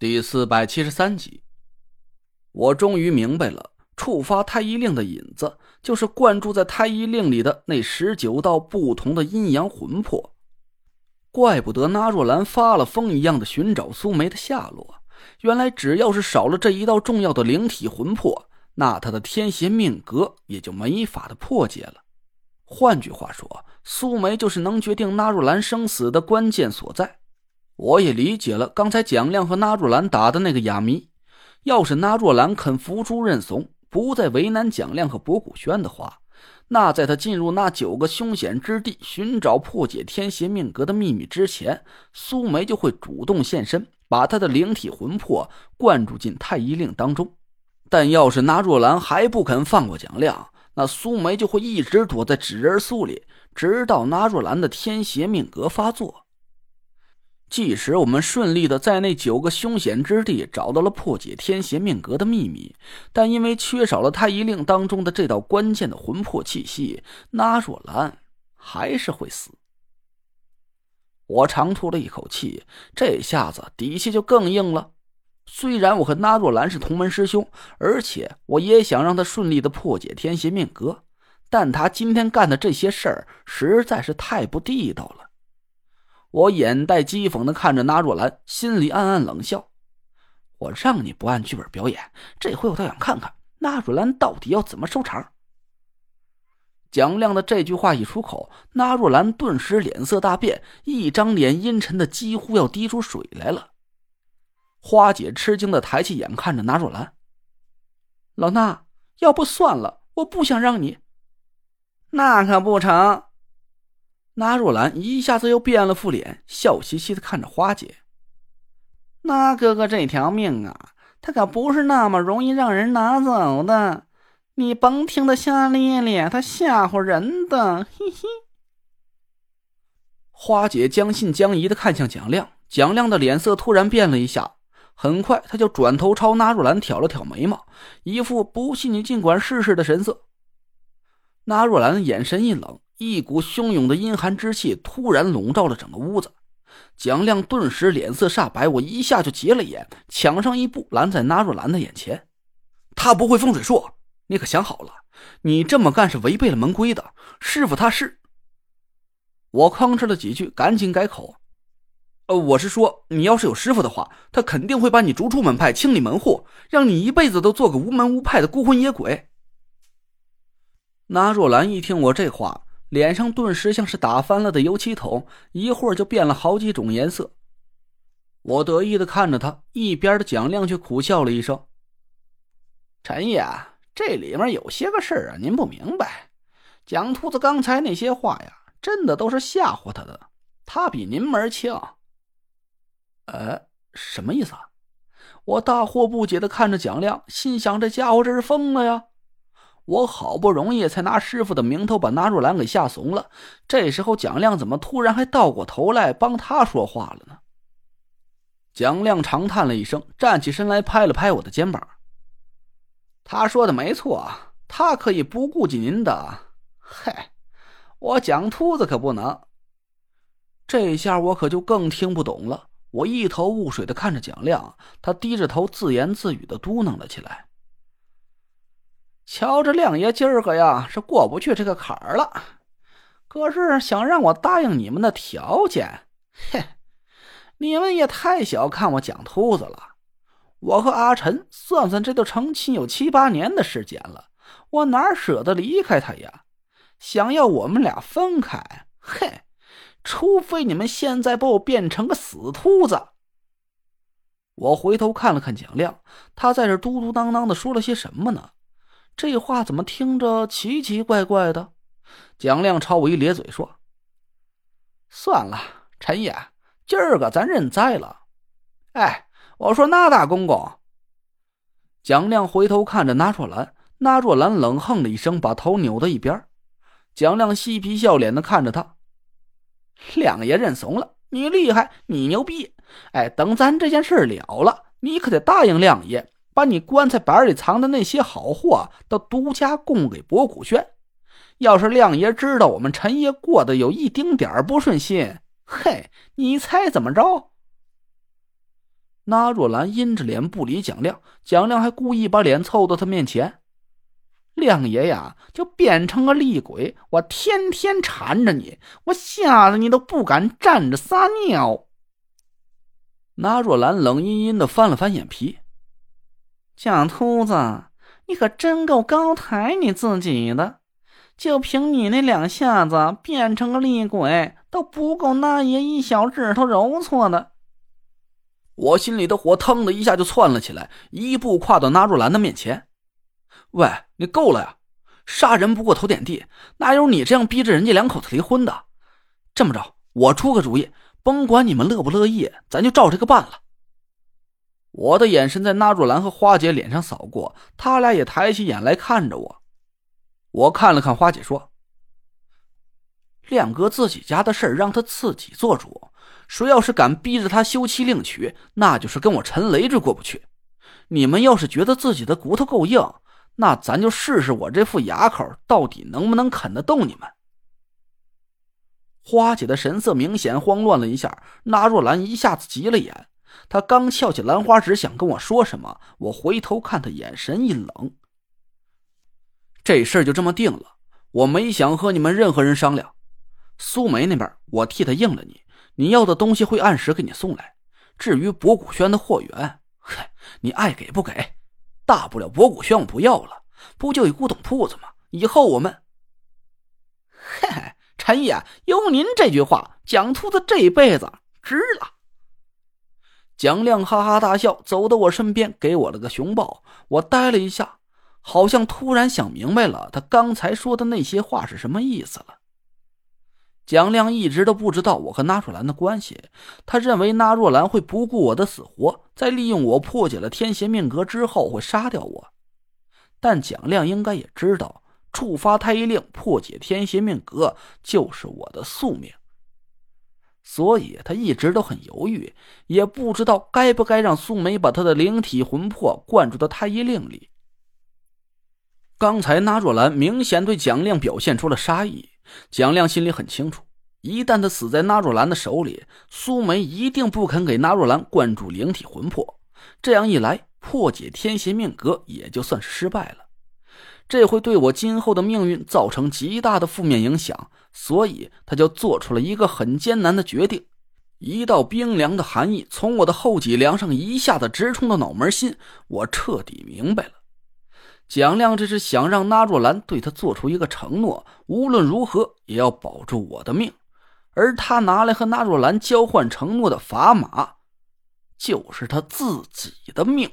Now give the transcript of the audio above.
第四百七十三集，我终于明白了，触发太医令的引子就是灌注在太医令里的那十九道不同的阴阳魂魄。怪不得那若兰发了疯一样的寻找苏梅的下落，原来只要是少了这一道重要的灵体魂魄，那他的天邪命格也就没法的破解了。换句话说，苏梅就是能决定那若兰生死的关键所在。我也理解了刚才蒋亮和纳若兰打的那个哑谜。要是纳若兰肯服输认怂，不再为难蒋亮和博古轩的话，那在他进入那九个凶险之地寻找破解天邪命格的秘密之前，苏梅就会主动现身，把他的灵体魂魄灌注进太医令当中。但要是纳若兰还不肯放过蒋亮，那苏梅就会一直躲在纸人苏里，直到纳若兰的天邪命格发作。即使我们顺利的在那九个凶险之地找到了破解天邪命格的秘密，但因为缺少了太医令当中的这道关键的魂魄气息，那若兰还是会死。我长吐了一口气，这下子底气就更硬了。虽然我和那若兰是同门师兄，而且我也想让他顺利的破解天邪命格，但他今天干的这些事儿实在是太不地道了。我眼带讥讽的看着纳若兰，心里暗暗冷笑。我让你不按剧本表演，这回我倒想看看纳若兰到底要怎么收场。蒋亮的这句话一出口，纳若兰顿时脸色大变，一张脸阴沉的几乎要滴出水来了。花姐吃惊的抬起眼看着纳若兰：“老衲，要不算了，我不想让你。”那可不成。那若兰一下子又变了副脸，笑嘻嘻的看着花姐。那哥哥这条命啊，他可不是那么容易让人拿走的。你甭听他瞎咧咧，他吓唬人的。嘿嘿。花姐将信将疑的看向蒋亮，蒋亮的脸色突然变了一下，很快他就转头朝那若兰挑了挑眉毛，一副不信你尽管试试的神色。那若兰眼神一冷。一股汹涌的阴寒之气突然笼罩了整个屋子，蒋亮顿时脸色煞白，我一下就急了眼，抢上一步拦在纳若兰的眼前。他不会风水术，你可想好了？你这么干是违背了门规的。师傅他是……我吭哧了几句，赶紧改口。呃，我是说，你要是有师傅的话，他肯定会把你逐出门派，清理门户，让你一辈子都做个无门无派的孤魂野鬼。纳若兰一听我这话。脸上顿时像是打翻了的油漆桶，一会儿就变了好几种颜色。我得意的看着他，一边的蒋亮却苦笑了一声：“陈爷，这里面有些个事儿啊，您不明白。蒋秃子刚才那些话呀，真的都是吓唬他的，他比您门清。”呃，什么意思啊？我大惑不解的看着蒋亮，心想：这家伙这是疯了呀！我好不容易才拿师傅的名头把纳若兰给吓怂了，这时候蒋亮怎么突然还倒过头来帮他说话了呢？蒋亮长叹了一声，站起身来拍了拍我的肩膀。他说的没错，他可以不顾及您的，嗨，我蒋秃子可不能。这下我可就更听不懂了，我一头雾水的看着蒋亮，他低着头自言自语的嘟囔了起来。瞧，这亮爷今儿个呀是过不去这个坎儿了，可是想让我答应你们的条件，嘿，你们也太小看我蒋秃子了。我和阿晨算算，这都成亲有七八年的时间了，我哪舍得离开他呀？想要我们俩分开，嘿，除非你们现在把我变成个死秃子。我回头看了看蒋亮，他在这嘟嘟囔囔的说了些什么呢？这话怎么听着奇奇怪怪的？蒋亮朝我一咧嘴说：“算了，陈爷，今儿个咱认栽了。”哎，我说那大公公。蒋亮回头看着那若兰，那若兰冷哼了一声，把头扭到一边。蒋亮嬉皮笑脸的看着他：“亮爷认怂了，你厉害，你牛逼。哎，等咱这件事了了，你可得答应亮爷。”把你棺材板里藏的那些好货都独家供给博古轩。要是亮爷知道我们陈爷过得有一丁点不顺心，嘿，你猜怎么着？那若兰阴着脸不理蒋亮，蒋亮还故意把脸凑到他面前。亮爷呀，就变成个厉鬼，我天天缠着你，我吓得你都不敢站着撒尿。那若兰冷阴阴的翻了翻眼皮，蒋秃子，你可真够高抬你自己的，就凭你那两下子变成个厉鬼，都不够那爷一小指头揉搓的。我心里的火腾的一下就窜了起来，一步跨到那若兰的面前。喂，你够了呀！杀人不过头点地，哪有你这样逼着人家两口子离婚的？这么着，我出个主意，甭管你们乐不乐意，咱就照这个办了。我的眼神在那若兰和花姐脸上扫过，他俩也抬起眼来看着我。我看了看花姐，说：“亮哥自己家的事让他自己做主。谁要是敢逼着他休妻另娶，那就是跟我陈雷这过不去。你们要是觉得自己的骨头够硬，那咱就试试我这副牙口到底能不能啃得动你们。花姐的神色明显慌乱了一下，那若兰一下子急了眼，他刚翘起兰花指想跟我说什么，我回头看他，眼神一冷。这事儿就这么定了，我没想和你们任何人商量。苏梅那边，我替他应了你，你要的东西会按时给你送来。至于博古轩的货源，嗨，你爱给不给？大不了博古轩我不要了，不就一古董铺子吗？以后我们，嘿嘿，陈爷有您这句话，蒋秃子这辈子值了。蒋亮哈哈大笑，走到我身边，给我了个熊抱。我呆了一下，好像突然想明白了他刚才说的那些话是什么意思了。蒋亮一直都不知道我和纳若兰的关系，他认为纳若兰会不顾我的死活，在利用我破解了天邪命格之后会杀掉我。但蒋亮应该也知道，触发太医令破解天邪命格就是我的宿命，所以他一直都很犹豫，也不知道该不该让苏梅把他的灵体魂魄灌注到太医令里。刚才纳若兰明显对蒋亮表现出了杀意。蒋亮心里很清楚，一旦他死在纳若兰的手里，苏梅一定不肯给纳若兰灌注灵体魂魄。这样一来，破解天邪命格也就算是失败了，这会对我今后的命运造成极大的负面影响。所以，他就做出了一个很艰难的决定。一道冰凉的寒意从我的后脊梁上一下子直冲到脑门心，我彻底明白了。蒋亮这是想让纳若兰对他做出一个承诺，无论如何也要保住我的命，而他拿来和纳若兰交换承诺的砝码，就是他自己的命。